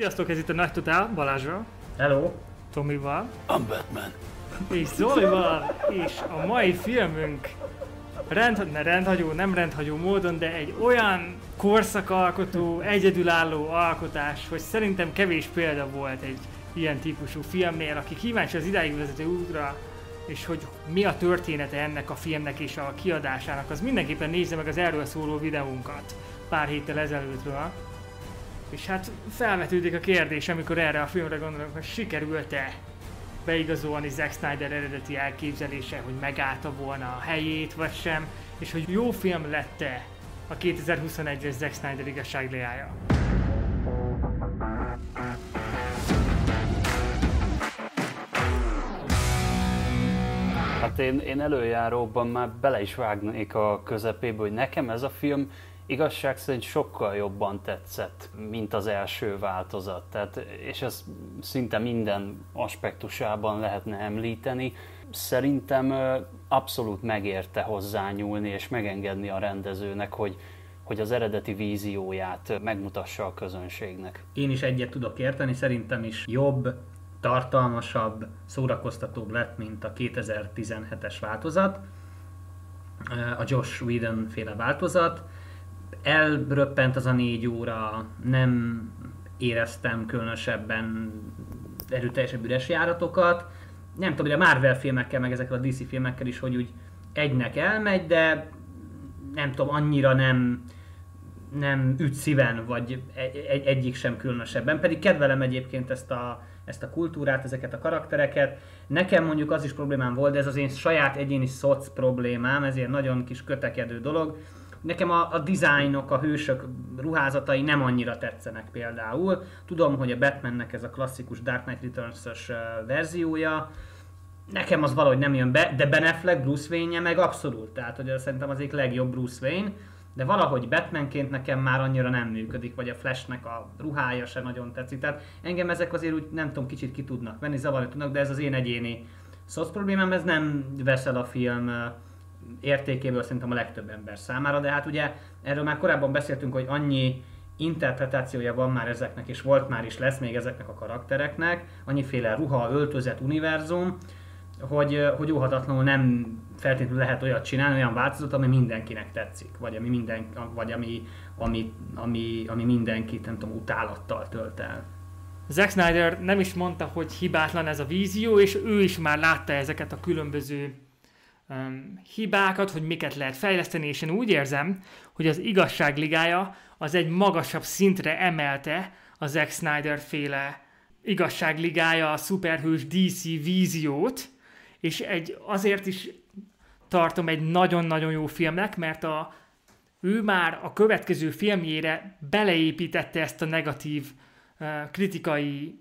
Sziasztok, ez itt a Nagy Totál, Balázsra, Hello! Tomival, I'm Batman. és Zolival, és a mai filmünk rend, ne rendhagyó, nem rendhagyó módon, de egy olyan korszakalkotó, egyedülálló alkotás, hogy szerintem kevés példa volt egy ilyen típusú filmnél, aki kíváncsi az idáig vezető útra, és hogy mi a története ennek a filmnek és a kiadásának, az mindenképpen nézze meg az erről szóló videónkat pár héttel ezelőttről. És hát felvetődik a kérdés, amikor erre a filmre gondolok, hogy sikerült-e beigazolni Zack Snyder eredeti elképzelése, hogy megállta volna a helyét, vagy sem, és hogy jó film lett-e a 2021-es Zack Snyder igazságleája. Hát én, én előjáróban már bele is vágnék a közepébe, hogy nekem ez a film igazság szerint sokkal jobban tetszett, mint az első változat. Tehát, és ez szinte minden aspektusában lehetne említeni. Szerintem abszolút megérte hozzányúlni és megengedni a rendezőnek, hogy, hogy az eredeti vízióját megmutassa a közönségnek. Én is egyet tudok érteni, szerintem is jobb, tartalmasabb, szórakoztatóbb lett, mint a 2017-es változat, a Josh Whedon féle változat. Elröppent az a négy óra, nem éreztem különösebben erőteljesebb üres járatokat. Nem tudom, hogy a Marvel filmekkel, meg ezekkel a DC filmekkel is, hogy úgy egynek elmegy, de nem tudom, annyira nem, nem üt szíven, vagy egy, egy, egyik sem különösebben. Pedig kedvelem egyébként ezt a, ezt a kultúrát, ezeket a karaktereket. Nekem mondjuk az is problémám volt, de ez az én saját egyéni szoc problémám, ez ilyen nagyon kis kötekedő dolog. Nekem a, a dizájnok, a hősök ruházatai nem annyira tetszenek például. Tudom, hogy a Batmannek ez a klasszikus Dark Knight Returns-ös verziója, nekem az valahogy nem jön be, de Ben Affleck Bruce Wayne-je meg abszolút, tehát hogy az szerintem az egyik legjobb Bruce Wayne, de valahogy Batmanként nekem már annyira nem működik, vagy a Flashnek a ruhája se nagyon tetszik. Tehát engem ezek azért úgy nem tudom, kicsit ki tudnak venni, zavarni tudnak, de ez az én egyéni szoc problémám, ez nem veszel a film értékéből szerintem a legtöbb ember számára, de hát ugye erről már korábban beszéltünk, hogy annyi interpretációja van már ezeknek, és volt már is lesz még ezeknek a karaktereknek, annyiféle ruha, öltözet, univerzum, hogy, hogy óhatatlanul nem feltétlenül lehet olyat csinálni, olyan változat, ami mindenkinek tetszik, vagy ami, minden, vagy ami, ami, ami, ami mindenkit, nem tudom, utálattal tölt el. Zack Snyder nem is mondta, hogy hibátlan ez a vízió, és ő is már látta ezeket a különböző um, hibákat, hogy miket lehet fejleszteni, és én úgy érzem, hogy az igazságligája az egy magasabb szintre emelte a Zack Snyder féle igazságligája, a szuperhős DC víziót, és egy, azért is tartom egy nagyon-nagyon jó filmnek, mert a, ő már a következő filmjére beleépítette ezt a negatív uh, kritikai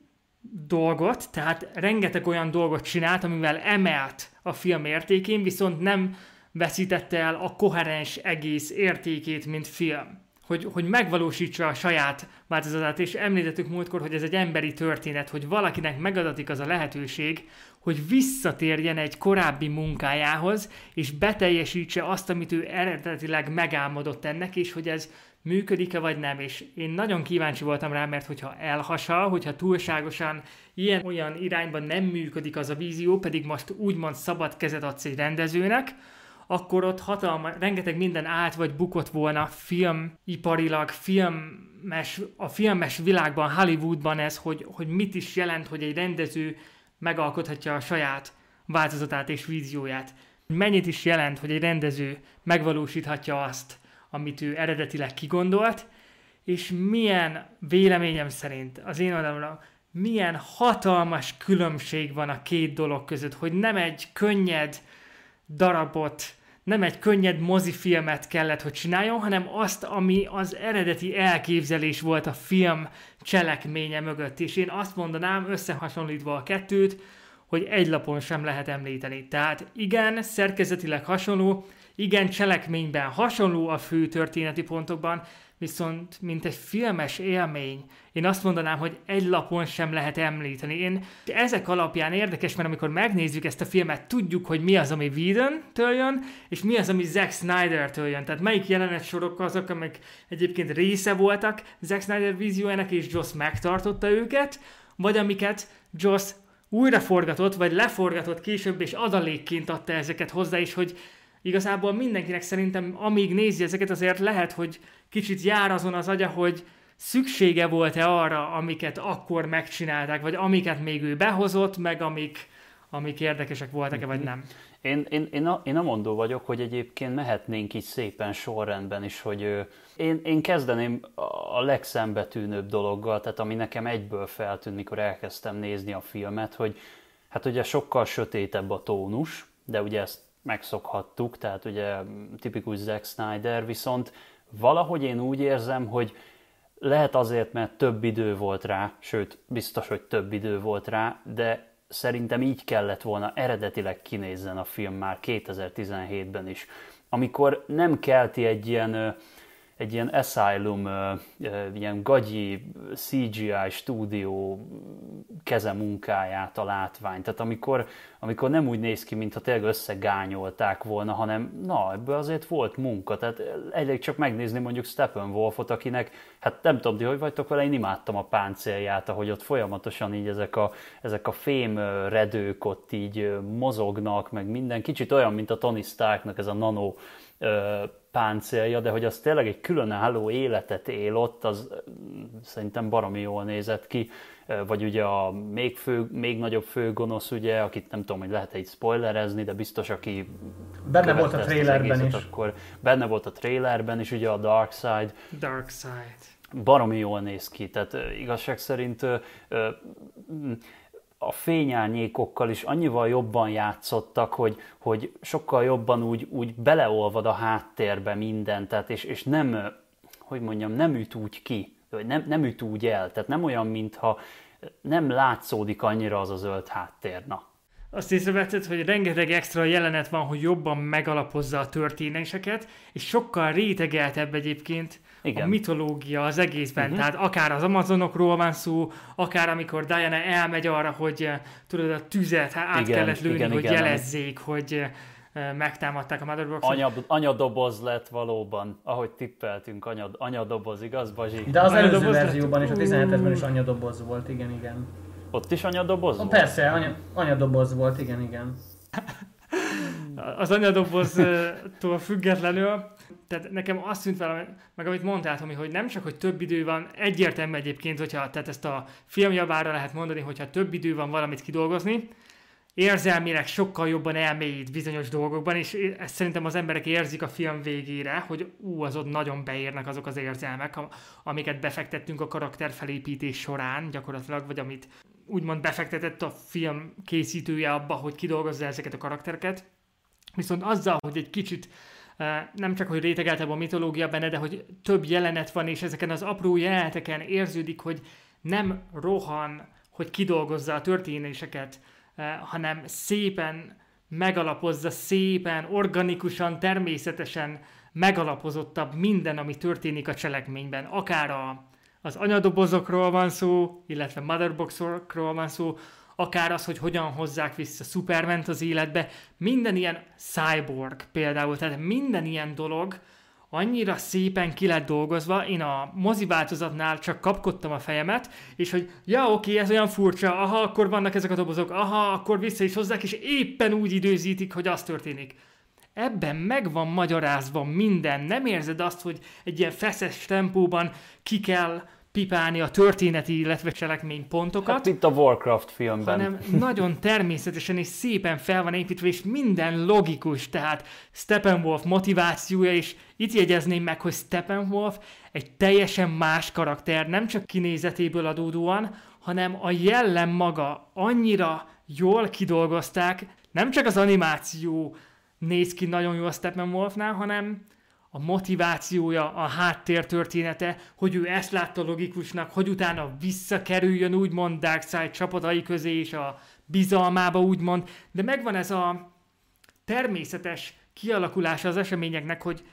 dolgot, tehát rengeteg olyan dolgot csinált, amivel emelt a film értékén, viszont nem veszítette el a koherens egész értékét, mint film. Hogy, hogy megvalósítsa a saját változatát, és említettük múltkor, hogy ez egy emberi történet, hogy valakinek megadatik az a lehetőség, hogy visszatérjen egy korábbi munkájához, és beteljesítse azt, amit ő eredetileg megálmodott ennek, és hogy ez működik-e vagy nem. És én nagyon kíváncsi voltam rá, mert hogyha elhasal, hogyha túlságosan ilyen olyan irányban nem működik az a vízió, pedig most úgymond szabad kezet adsz egy rendezőnek, akkor ott hatalma, rengeteg minden állt vagy bukott volna filmiparilag, filmes, a filmes világban, Hollywoodban ez, hogy, hogy mit is jelent, hogy egy rendező megalkothatja a saját változatát és vízióját. Mennyit is jelent, hogy egy rendező megvalósíthatja azt, amit ő eredetileg kigondolt, és milyen véleményem szerint az én oldalomra milyen hatalmas különbség van a két dolog között, hogy nem egy könnyed darabot, nem egy könnyed mozifilmet kellett, hogy csináljon, hanem azt, ami az eredeti elképzelés volt a film cselekménye mögött. És én azt mondanám, összehasonlítva a kettőt, hogy egy lapon sem lehet említeni. Tehát igen, szerkezetileg hasonló, igen, cselekményben hasonló a fő történeti pontokban, viszont mint egy filmes élmény, én azt mondanám, hogy egy lapon sem lehet említeni. Én ezek alapján érdekes, mert amikor megnézzük ezt a filmet, tudjuk, hogy mi az, ami Whedon-től jön, és mi az, ami Zack Snyder-től jön. Tehát melyik jelenet sorok azok, amik egyébként része voltak Zack Snyder víziójának, és Joss megtartotta őket, vagy amiket Joss újra forgatott, vagy leforgatott később, és adalékként adta ezeket hozzá, és hogy igazából mindenkinek szerintem, amíg nézi ezeket, azért lehet, hogy kicsit jár azon az agya, hogy szüksége volt-e arra, amiket akkor megcsinálták, vagy amiket még ő behozott, meg amik, amik érdekesek voltak-e, vagy nem. Én, én, én, a, én a mondó vagyok, hogy egyébként mehetnénk így szépen sorrendben is, hogy én, én kezdeném a legszembetűnőbb dologgal, tehát ami nekem egyből feltűnt, mikor elkezdtem nézni a filmet, hogy hát ugye sokkal sötétebb a tónus, de ugye ezt megszokhattuk, tehát ugye tipikus Zack Snyder, viszont valahogy én úgy érzem, hogy lehet azért, mert több idő volt rá, sőt, biztos, hogy több idő volt rá, de szerintem így kellett volna eredetileg kinézzen a film már 2017-ben is. Amikor nem kelti egy ilyen egy ilyen Asylum, ilyen gagyi CGI stúdió kezemunkáját a látvány. Tehát amikor, amikor nem úgy néz ki, mintha tényleg összegányolták volna, hanem na, ebből azért volt munka. Tehát elég csak megnézni mondjuk Steppenwolfot, akinek, hát nem tudom, hogy vagytok vele, én imádtam a páncélját, ahogy ott folyamatosan így ezek a, ezek a fém redők ott így mozognak, meg minden. Kicsit olyan, mint a Tony Starknak ez a nano páncélja, de hogy az tényleg egy különálló életet él ott, az szerintem baromi jól nézett ki. Vagy ugye a még, fő, még nagyobb főgonosz, ugye, akit nem tudom, hogy lehet egy spoilerezni, de biztos, aki benne volt a trailerben is. Akkor benne volt a trailerben is, ugye a Dark Side. Dark Side. Baromi jól néz ki, tehát igazság szerint a fényárnyékokkal is annyival jobban játszottak, hogy, hogy sokkal jobban úgy, úgy beleolvad a háttérbe minden, tehát és, és nem, hogy mondjam, nem üt úgy ki, vagy nem, nem üt úgy el, tehát nem olyan, mintha nem látszódik annyira az a zöld háttér. Na. Azt észrevetted, hogy rengeteg extra jelenet van, hogy jobban megalapozza a történéseket, és sokkal rétegeltebb egyébként igen. a mitológia az egészben. Uh-huh. Tehát akár az Amazonokról van szó, akár amikor Diana elmegy arra, hogy eh, tudod, a tüzet át igen, kellett lőni, igen, hogy igen, jelezzék, hogy eh, megtámadták a Motherbox-ot. Anya, anyadoboz lett valóban, ahogy tippeltünk, anya, anyadoboz, igaz Bazsi? De az előző verzióban is, a 17-esben is anyadoboz volt, igen, igen. Ott is anyadoboz volt? Persze, anya, anyadoboz volt, igen, igen. az anyadoboztól függetlenül tehát nekem azt tűnt vele, meg amit mondtál, Tomi, hogy nem csak, hogy több idő van, egyértelmű egyébként, hogyha, tehát ezt a filmjavára lehet mondani, hogyha több idő van valamit kidolgozni, érzelmileg sokkal jobban elmélyít bizonyos dolgokban, és ezt szerintem az emberek érzik a film végére, hogy ú, az ott nagyon beérnek azok az érzelmek, amiket befektettünk a karakter felépítés során gyakorlatilag, vagy amit úgymond befektetett a film készítője abba, hogy kidolgozza ezeket a karaktereket. Viszont azzal, hogy egy kicsit nem csak, hogy rétegeltebb a mitológia benne, de hogy több jelenet van, és ezeken az apró jeleneteken érződik, hogy nem rohan, hogy kidolgozza a történéseket, hanem szépen megalapozza, szépen, organikusan, természetesen megalapozottabb minden, ami történik a cselekményben. Akár a, az anyadobozokról van szó, illetve motherboxokról van szó, akár az, hogy hogyan hozzák vissza Superment az életbe, minden ilyen cyborg például, tehát minden ilyen dolog annyira szépen ki lett dolgozva, én a mozi változatnál csak kapkodtam a fejemet, és hogy ja oké, ez olyan furcsa, aha, akkor vannak ezek a dobozok, aha, akkor vissza is hozzák, és éppen úgy időzítik, hogy az történik. Ebben meg van magyarázva minden, nem érzed azt, hogy egy ilyen feszes tempóban ki kell pipálni a történeti, illetve cselekmény pontokat. Hát, mint a Warcraft filmben. Hanem nagyon természetesen és szépen fel van építve, és minden logikus, tehát Steppenwolf motivációja, és itt jegyezném meg, hogy Steppenwolf egy teljesen más karakter, nem csak kinézetéből adódóan, hanem a jellem maga annyira jól kidolgozták, nem csak az animáció néz ki nagyon jól Steppenwolfnál, hanem a motivációja, a háttér története, hogy ő ezt látta logikusnak, hogy utána visszakerüljön úgymond Darkseid csapatai közé és a bizalmába úgymond, de megvan ez a természetes kialakulása az eseményeknek, hogy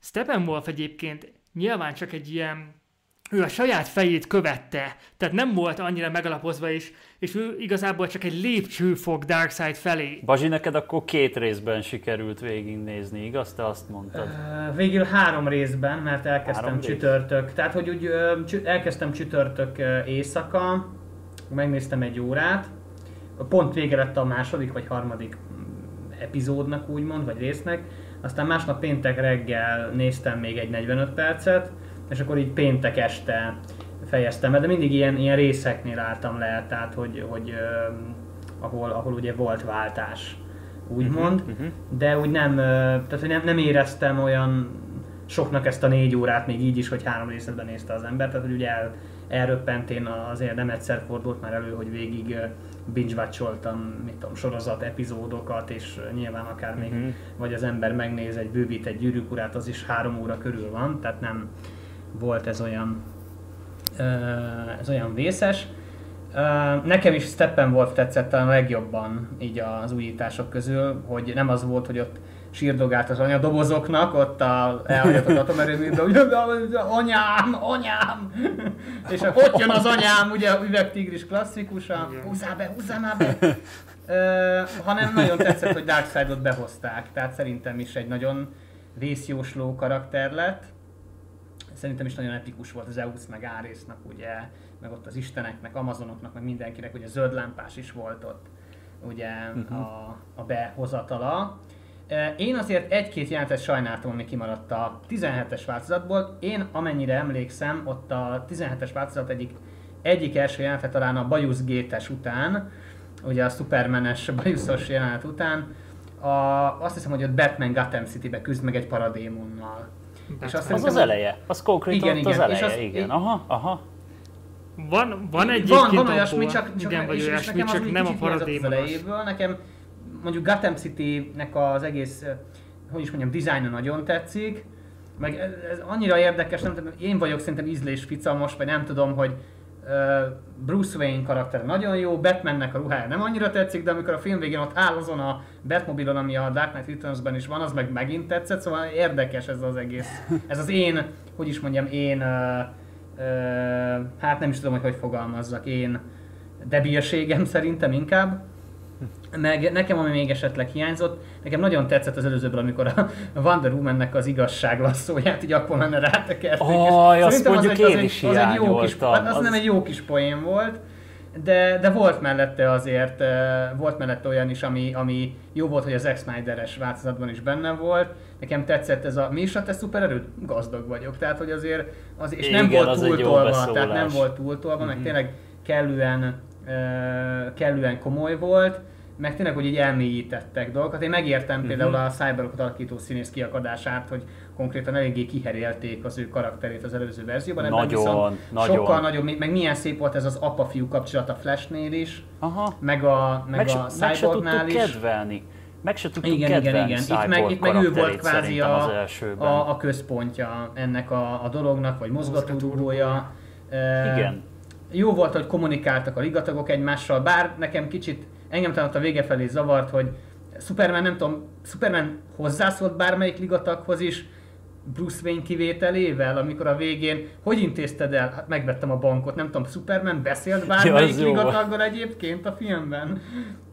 Steppenwolf egyébként nyilván csak egy ilyen ő a saját fejét követte, tehát nem volt annyira megalapozva is, és ő igazából csak egy lépcsőfok Darkseid felé. Bazsi, neked akkor két részben sikerült végignézni, igaz? Te azt mondtad. Uh, végül három részben, mert elkezdtem Három rész? csütörtök. Tehát, hogy úgy elkezdtem csütörtök éjszaka, megnéztem egy órát, pont vége lett a második vagy harmadik epizódnak úgymond, vagy résznek, aztán másnap péntek reggel néztem még egy 45 percet, és akkor így péntek este fejeztem be, de mindig ilyen, ilyen részeknél álltam le, tehát hogy, hogy ö, ahol, ahol ugye volt váltás, úgymond, Mhm. de úgy nem, ö, tehát hogy nem, nem éreztem olyan soknak ezt a négy órát még így is, hogy három részletben nézte az ember, tehát hogy ugye el, elröppent én azért nem egyszer fordult már elő, hogy végig ö, binge mit tudom, sorozat epizódokat, és nyilván akár még, Mhm. vagy az ember megnéz egy bővít egy gyűrűk urát, az is három óra körül van, tehát nem volt ez olyan, ez olyan vészes. Nekem is Steppenwolf tetszett a legjobban így az újítások közül, hogy nem az volt, hogy ott sírdogált az anyadobozoknak, ott a elhagyatott atomerőműben, hogy anyám, anyám! És ott jön az anyám, ugye a üvegtigris klasszikusan, Igen. húzzál be, húzzál már be! Hanem nagyon tetszett, hogy Darkseid-ot behozták, tehát szerintem is egy nagyon vészjósló karakter lett. Szerintem is nagyon epikus volt az Zeus, meg Aresnak, ugye, meg ott az isteneknek, amazonoknak, meg mindenkinek, ugye zöld lámpás is volt ott, ugye Mhm. a, a behozatala. Én azért egy-két jelentet sajnáltam, ami kimaradt a 17-es változatból. Én amennyire emlékszem, ott a 17-es változat egyik, egyik első jelenete talán a Bajusz gétes után, ugye a Supermanes bajuszos jelenet után, a, azt hiszem, hogy ott Batman Gotham City-be küzd meg egy paradémonnal. És azt Az az eleje. Az konkrétan Igen, az igen, és eleje, az- igen. Aha, aha. Van, van egy van, van olyasmi, csak, csak, igen, vagy és, és olyasmi, az csak nem a az paradémonos. Nekem mondjuk Gotham City-nek az egész, eh, hogy is mondjam, dizájna nagyon tetszik, meg ez, ez annyira érdekes, nem tudom, én vagyok szerintem ízlés fica most, vagy nem tudom, hogy Bruce Wayne karakter nagyon jó, Batmannek a ruhája nem annyira tetszik, de amikor a film végén ott áll azon a Batmobilon, ami a Dark Knight Returns-ben is van, az meg megint tetszett, szóval érdekes ez az egész. Ez az én, hogy is mondjam, én, uh, uh, hát nem is tudom, hogy hogy fogalmazzak, én debilségem szerintem inkább. Meg nekem, ami még esetleg hiányzott, nekem nagyon tetszett az előzőből, amikor a Wonder Woman-nek az igazság lasszóját így Aquaman-re rátekerték. és Aj, azt mondjuk egy- az én egy- is az egy jó kis, hiányoltam. az, az Az- nem egy jó kis poén volt, de, de volt mellette azért, eh, volt mellette olyan is, ami, ami jó volt, hogy az Zack Snyder-es változatban is benne volt. Nekem tetszett ez a, mi is a te szupererőd? Gazdag vagyok. Tehát, hogy azért, az, és nem Igen, volt az egy jó túltolva, tehát nem volt túltolva, meg Mhm. tényleg kellően, eh, kellően komoly volt meg tényleg, hogy így elmélyítettek dolgokat. Én megértem Mhm. például a Cyberpunk alakító színész kiakadását, hogy konkrétan eléggé kiherélték az ő karakterét az előző verzióban. Ebben Nagyon, nagyon. Sokkal nagyobb, meg milyen szép volt ez az apa-fiú kapcsolat a Flashnél is, Aha. meg a, meg Meg, a se, meg se Cyborgnál is. kedvelni. Meg se tudtuk Igen, igen, kedvelni igen. Itt Cyborg meg, itt meg ő volt kvázi a, az elsőben. a, a központja ennek a, a dolognak, vagy mozgatórugója. E, Igen. Jó volt, hogy kommunikáltak a ligatagok egymással, bár nekem kicsit engem talán ott a vége felé zavart, hogy Superman nem tudom, Superman hozzászólt bármelyik ligataghoz is, Bruce Wayne kivételével, amikor a végén, hogy intézted el? Hát megvettem a bankot, nem tudom, Superman beszélt bármelyik jó ligataggal egyébként a filmben?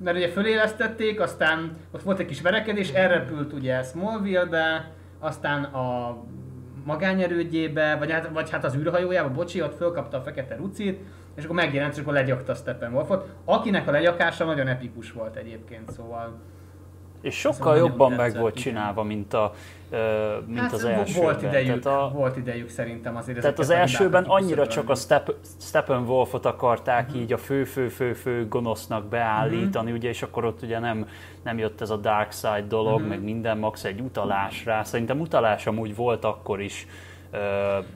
Mert ugye fölélesztették, aztán ott volt egy kis verekedés, elrepült ugye Smallville-be, aztán a magányerődjébe, vagy hát, vagy hát az űrhajójába, bocsi, ott fölkapta a fekete rucit, és akkor megjelent, és akkor legyakta Steppenwolfot, akinek a legyakása nagyon epikus volt egyébként, szóval... És sokkal jobban meg tetszett, volt csinálva, mint, a, mint hát az elsőben. Volt idejük, Tehát, a, volt idejük szerintem azért tehát az elsőben annyira csak a. Step, Steppenwolfot akarták Mhm. így a fő-fő-fő-fő gonosznak beállítani, ugye, és akkor ott ugye nem, nem jött ez a Dark Side dolog, Mhm. meg minden, max egy utalás rá. Szerintem utalás amúgy volt akkor is. ö,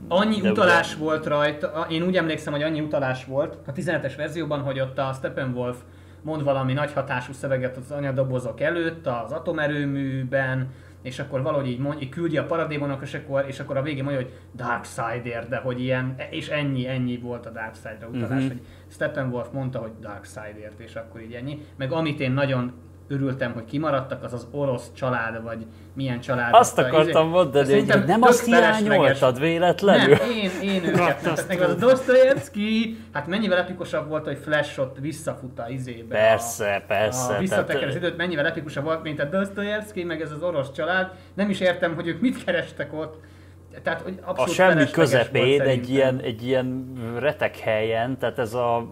Annyi utalás ugye- volt rajta, én úgy emlékszem, hogy annyi utalás volt a 17-es verzióban, hogy ott a Steppenwolf mond valami nagy hatású szöveget az anyadobozok előtt, az atomerőműben, és akkor valahogy így, mond, így küldi a paradémonak, és akkor, és akkor a végén mondja, hogy Darksider, de hogy ilyen, és ennyi, ennyi volt a Darksider utalás, Mhm. hogy Steppenwolf mondta, hogy Darksider, és akkor így ennyi. Meg amit én nagyon örültem, hogy kimaradtak, az az orosz család, vagy milyen család. Azt akartam mondani, hogy nem azt hiányoltad véletlenül. Nem, én, én őket nem. Meg az a Dostoyevsky, hát mennyivel epikusabb volt, hogy Flash ott visszafut a izébe. Persze, a, persze. A visszateker az időt, mennyivel epikusabb volt, mint a Dostoyevsky, meg ez az orosz család. Nem is értem, hogy ők mit kerestek ott tehát, hogy a semmi közepén egy ilyen, egy ilyen retek helyen, tehát ez a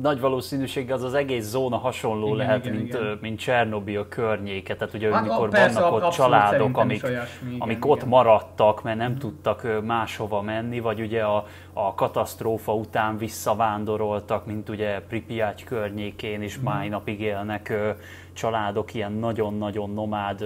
nagy valószínűség az az egész zóna hasonló igen, lehet, igen, mint, igen. mint Csernobil környéke. Tehát ugye hát, amikor persze, vannak ott családok, amik, olyasmi, igen, amik igen. ott maradtak, mert nem tudtak máshova menni, vagy ugye a, a katasztrófa után visszavándoroltak, mint ugye Pripyat környékén is mm. máj napig élnek családok ilyen nagyon-nagyon nomád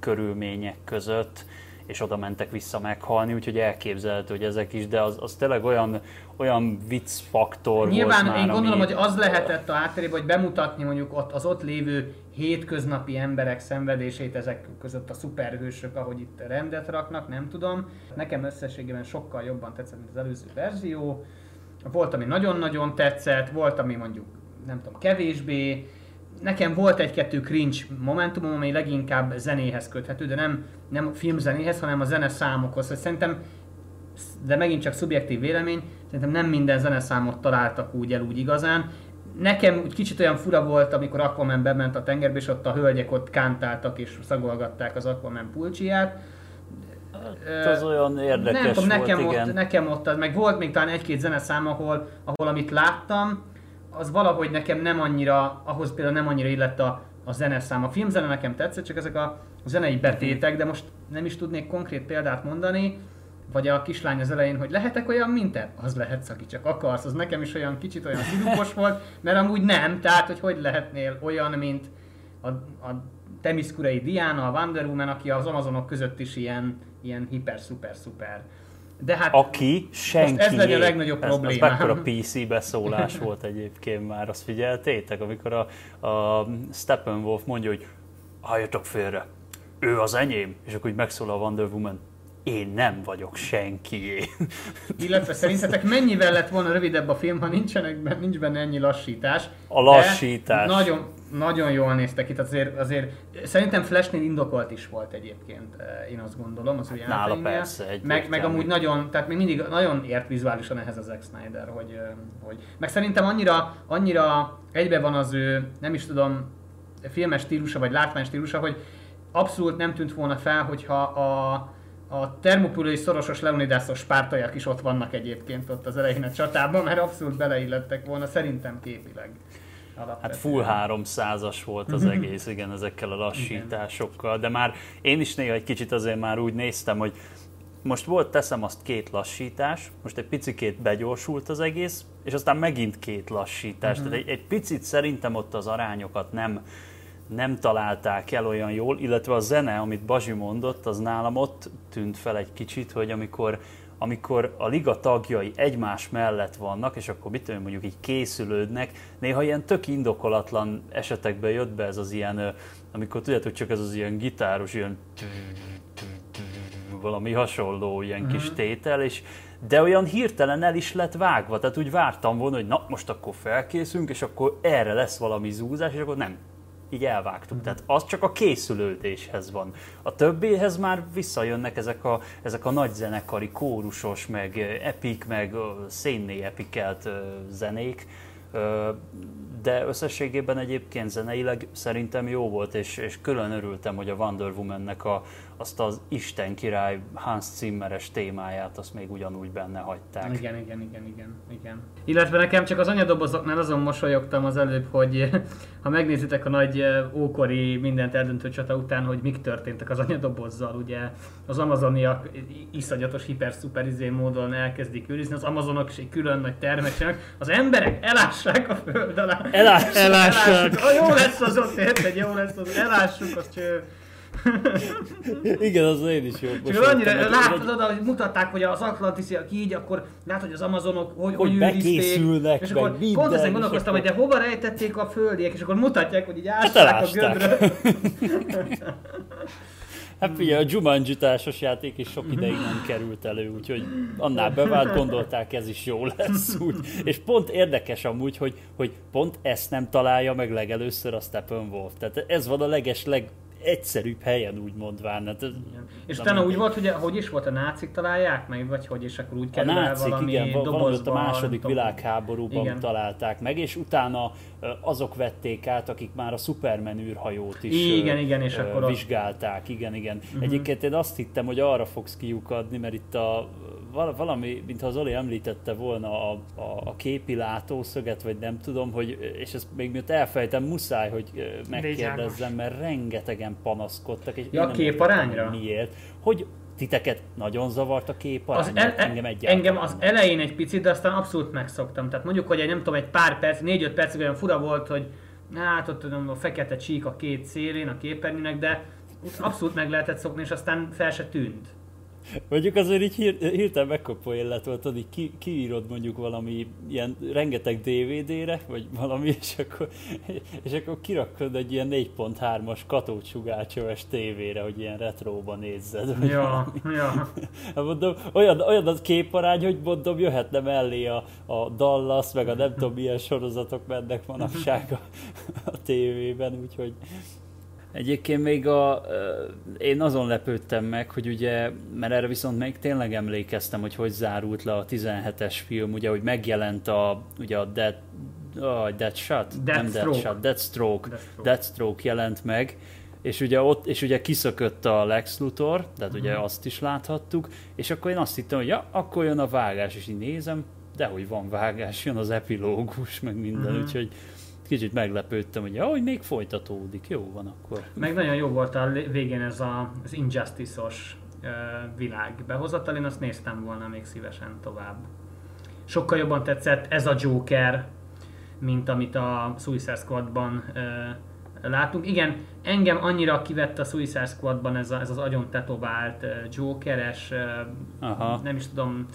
körülmények között és oda mentek vissza meghalni, úgyhogy elképzelhető, hogy ezek is, de az, az tényleg olyan, olyan vicc faktor Nyilván volt én már, gondolom, ami... hogy az lehetett a hátterében, hogy bemutatni mondjuk ott az ott lévő hétköznapi emberek szenvedését ezek között a szuperhősök, ahogy itt rendet raknak, nem tudom. Nekem összességében sokkal jobban tetszett, mint az előző verzió. Volt, ami nagyon-nagyon tetszett, volt, ami mondjuk nem tudom, kevésbé, nekem volt egy-kettő cringe momentumom, ami leginkább zenéhez köthető, de nem, nem filmzenéhez, hanem a zene számokhoz. Szerintem, de megint csak szubjektív vélemény, szerintem nem minden zeneszámot találtak úgy el úgy igazán. Nekem úgy kicsit olyan fura volt, amikor Aquaman bement a tengerbe, és ott a hölgyek ott kántáltak és szagolgatták az Aquaman pulcsiját. Hát, az olyan érdekes nem tudom, nekem volt, igen. Ott, nekem ott, meg volt még talán egy-két zeneszám, ahol, ahol amit láttam, az valahogy nekem nem annyira, ahhoz például nem annyira illett a, a zeneszám. A filmzene nekem tetszett, csak ezek a zenei betétek, de most nem is tudnék konkrét példát mondani, vagy a kislány az elején, hogy lehetek olyan, mint te? Az lehet, aki csak akarsz. Az nekem is olyan kicsit olyan szidupos volt, mert amúgy nem, tehát hogy hogy lehetnél olyan, mint a, a Temiskurei Diana, a Wonder Woman, aki az Amazonok között is ilyen, ilyen hiper, szuper, szuper de hát Aki senki. Ez legyen a legnagyobb probléma. Ez, ez a PC beszólás volt egyébként már, azt figyeltétek, amikor a, a Steppenwolf mondja, hogy halljatok félre, ő az enyém, és akkor úgy megszól a Wonder Woman, én nem vagyok senki. Illetve szerintetek mennyivel lett volna rövidebb a film, ha nincsenek, nincs benne ennyi lassítás? A lassítás. Nagyon, nagyon jól néztek itt, azért, azért szerintem Flashnél indokolt is volt egyébként, eh, én azt gondolom, az ő Nála persze, egy meg, meg amúgy nagyon, tehát még mindig nagyon ért vizuálisan ehhez a Zack Snyder, hogy, eh, hogy meg szerintem annyira, annyira egybe van az ő, nem is tudom, filmes stílusa, vagy látvány stílusa, hogy abszolút nem tűnt volna fel, hogyha a, a termopülői szorosos Leonidászos spártaiak is ott vannak egyébként ott az elején a csatában, mert abszolút beleillettek volna, szerintem képileg. Alapvetően. Hát full 300-as volt az egész, igen, ezekkel a lassításokkal, de már én is néha egy kicsit azért már úgy néztem, hogy most volt, teszem azt két lassítás, most egy picikét begyorsult az egész, és aztán megint két lassítás. Uh-huh. Tehát egy, egy picit szerintem ott az arányokat nem, nem találták el olyan jól, illetve a zene, amit Bazsi mondott, az nálam ott tűnt fel egy kicsit, hogy amikor, amikor a liga tagjai egymás mellett vannak, és akkor mit tudom, mondjuk így készülődnek, néha ilyen tök indokolatlan esetekben jött be ez az ilyen, amikor tudjátok, csak ez az ilyen gitáros, ilyen valami hasonló ilyen kis mhm. tétel, és de olyan hirtelen el is lett vágva, tehát úgy vártam volna, hogy na most akkor felkészülünk, és akkor erre lesz valami zúzás, és akkor nem, így elvágtuk. Tehát az csak a készülődéshez van. A többéhez már visszajönnek ezek a, ezek a nagy zenekari, kórusos, meg epik, meg szénné epikelt zenék, de összességében egyébként zeneileg szerintem jó volt, és, és külön örültem, hogy a Wonder Woman-nek a, azt az Isten király Hans Zimmeres témáját, azt még ugyanúgy benne hagyták. Igen, igen, igen, igen, igen. Illetve nekem csak az anyadobozoknál azon mosolyogtam az előbb, hogy ha megnézitek a nagy ókori mindent eldöntő csata után, hogy mik történtek az anyadobozzal, ugye az amazoniak iszonyatos hiper-szuper izé módon elkezdik őrizni, az amazonok is egy külön nagy termesek, az emberek elássák a föld alá. Elássák. elássák. elássák. Jó lesz az ott, érted? Jó lesz az, elássuk, az cső. Igen, az én is jó. Csak annyira látod oda, hogy mutatták, hogy az atlantisziak így, akkor látod, hogy az amazonok hogy, hogy, hogy bekészülnek, és akkor pont ezen gondolkoztam, hogy de hova rejtették a földiek, és akkor mutatják, hogy így ásták hát a gödröt. Hát figyelj, a Jumanji társas játék is sok ideig nem került elő, úgyhogy annál bevált, gondolták ez is jó lesz. Úgy. És pont érdekes amúgy, hogy, hogy pont ezt nem találja meg legelőször a Steppenwolf. Tehát ez van a leges, leg, egyszerűbb helyen, úgy mondván. Hát, és utána úgy volt, hogy hogy is volt, a nácik találják meg, vagy hogy, és akkor úgy kerül a nácik, valami igen, dobozba, a második világháborúban igen. találták meg, és utána azok vették át, akik már a Superman űrhajót is igen, igen, és akkor vizsgálták. Igen, igen. Uh-huh. Egyébként én azt hittem, hogy arra fogsz kiukadni, mert itt a valami, mintha az Oli említette volna a, a, a képi látószöget, vagy nem tudom, hogy, és ezt még miatt elfejtem, muszáj, hogy megkérdezzem, mert rengetegen panaszkodtak, és ja, a képarányra? Miért? Hogy titeket nagyon zavart a képarány? Az el, engem egyáltalán. Engem az elején egy picit, de aztán abszolút megszoktam. Tehát mondjuk, hogy egy nem tudom, egy pár perc, négy-öt percig olyan fura volt, hogy hát ott tudom, a fekete csík a két szélén a képernyőnek, de abszolút meg lehetett szokni, és aztán fel se tűnt. Mondjuk azért így hír, hirtelen megkapó élet volt, hogy ki, kiírod mondjuk valami ilyen rengeteg DVD-re, vagy valami, és akkor, és akkor kirakod egy ilyen 4.3-as katócsugácsos tévére, hogy ilyen retróban nézzed. Ja, ja. Hát mondom, olyan, olyan az képarány, hogy mondom, jöhetne mellé a, a Dallas, meg a nem tudom milyen sorozatok mennek manapság a, a tévében, úgyhogy Egyébként még a, én azon lepődtem meg, hogy ugye, mert erre viszont még tényleg emlékeztem, hogy hogy zárult le a 17-es film, ugye, hogy megjelent a, ugye a Dead, oh, Dead Shot, Dead nem Stroke. Dead Shot, Deathstroke, Deathstroke. Deathstroke jelent meg, és ugye ott, és ugye kiszökött a Lex Luthor, tehát ugye uh-huh. azt is láthattuk, és akkor én azt hittem, hogy ja, akkor jön a vágás, és így nézem, de hogy van vágás, jön az epilógus, meg minden, uh-huh. úgyhogy kicsit meglepődtem, hogy ahogy még folytatódik, jó van akkor. Meg nagyon jó volt a végén ez a, az Injustice-os világ behozatal, én azt néztem volna még szívesen tovább. Sokkal jobban tetszett ez a Joker, mint amit a Suicide Squadban uh, látunk. Igen, engem annyira kivett a Suicide Squadban ez, a, ez az agyon tetovált Jokeres, Aha. nem is tudom,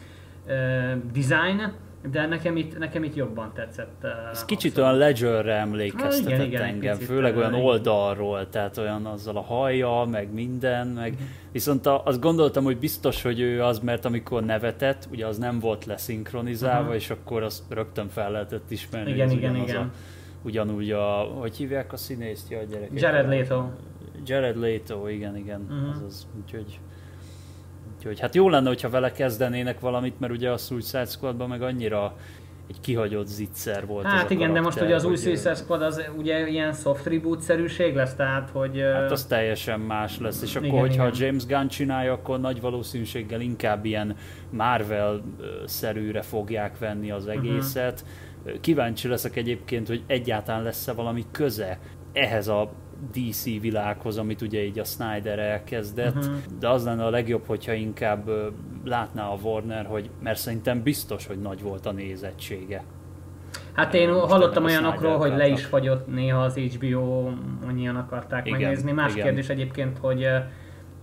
uh, design, de nekem itt, nekem itt jobban tetszett. Uh, Ez kicsit olyan Ledgerre emlékeztetett igen, igen, engem, főleg olyan oldalról, tehát olyan azzal a haja, meg minden, meg mm. viszont a, azt gondoltam, hogy biztos, hogy ő az, mert amikor nevetett, ugye az nem volt leszinkronizálva, uh-huh. és akkor azt rögtön fel lehetett ismerni. Igen, igen, igen. A, ugyanúgy a, hogy hívják a színészt, a gyerek? Jared Leto. Jared Leto, igen, igen, uh-huh. azaz, úgyhogy Úgyhogy hát jó lenne, hogyha vele kezdenének valamit, mert ugye a Suicide Squadban meg annyira egy kihagyott zicser volt Hát ez igen, karakter, de most ugye az új Suicide Squad az ugye ilyen soft reboot-szerűség lesz, tehát hogy... Hát az teljesen más lesz, és akkor, igen, hogyha igen. James Gunn csinálja, akkor nagy valószínűséggel inkább ilyen Marvel-szerűre fogják venni az mhm. egészet. Uh-huh. Kíváncsi leszek egyébként, hogy egyáltalán lesz-e valami köze ehhez a DC világhoz, amit ugye így a Snyder elkezdett, uh-huh. de az lenne a legjobb, hogyha inkább látná a Warner, hogy mert szerintem biztos, hogy nagy volt a nézettsége. Hát én Most hallottam olyanokról, hogy le is fagyott néha az HBO, annyian akarták igen, megnézni. Más igen. kérdés egyébként, hogy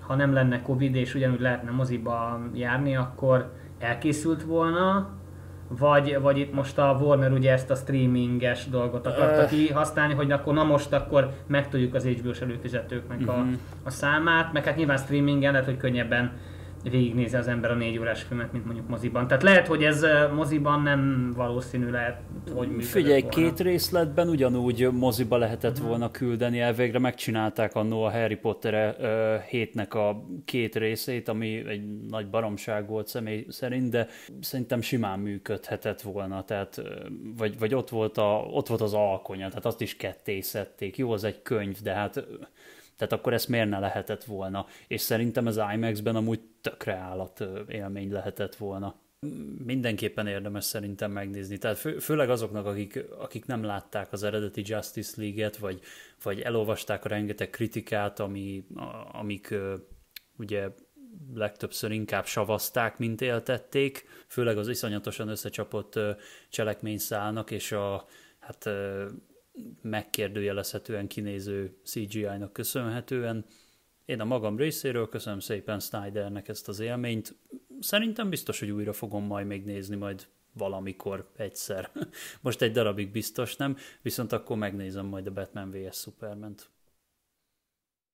ha nem lenne Covid és ugyanúgy lehetne moziba járni, akkor elkészült volna vagy, vagy itt most a Warner ugye ezt a streaminges dolgot akarta uh. kihasználni, hogy akkor na most akkor megtudjuk az HBO-s előfizetőknek a, mhm. a számát, meg hát nyilván streamingen lehet, hogy könnyebben végignézi az ember a négy órás filmet, mint mondjuk moziban. Tehát lehet, hogy ez moziban nem valószínű lehet, hogy Figyelj, volna. két részletben ugyanúgy moziba lehetett uh-huh. volna küldeni, elvégre megcsinálták annó a Harry Potter uh, hétnek a két részét, ami egy nagy baromság volt személy szerint, de szerintem simán működhetett volna, tehát vagy, vagy ott, volt a, ott volt az alkonya, tehát azt is ketté szedték. Jó, az egy könyv, de hát tehát akkor ezt miért ne lehetett volna? És szerintem az IMAX-ben amúgy tökre állat élmény lehetett volna. Mindenképpen érdemes szerintem megnézni. Tehát fő, főleg azoknak, akik, akik nem látták az eredeti Justice League-et, vagy, vagy elolvasták a rengeteg kritikát, ami, amik ugye legtöbbször inkább savazták, mint éltették, főleg az iszonyatosan összecsapott cselekményszálnak, és a hát megkérdőjelezhetően kinéző CGI-nak köszönhetően. Én a magam részéről köszönöm szépen Snydernek ezt az élményt. Szerintem biztos, hogy újra fogom majd még nézni, majd valamikor egyszer. Most egy darabig biztos nem, viszont akkor megnézem majd a Batman vs. Superman-t.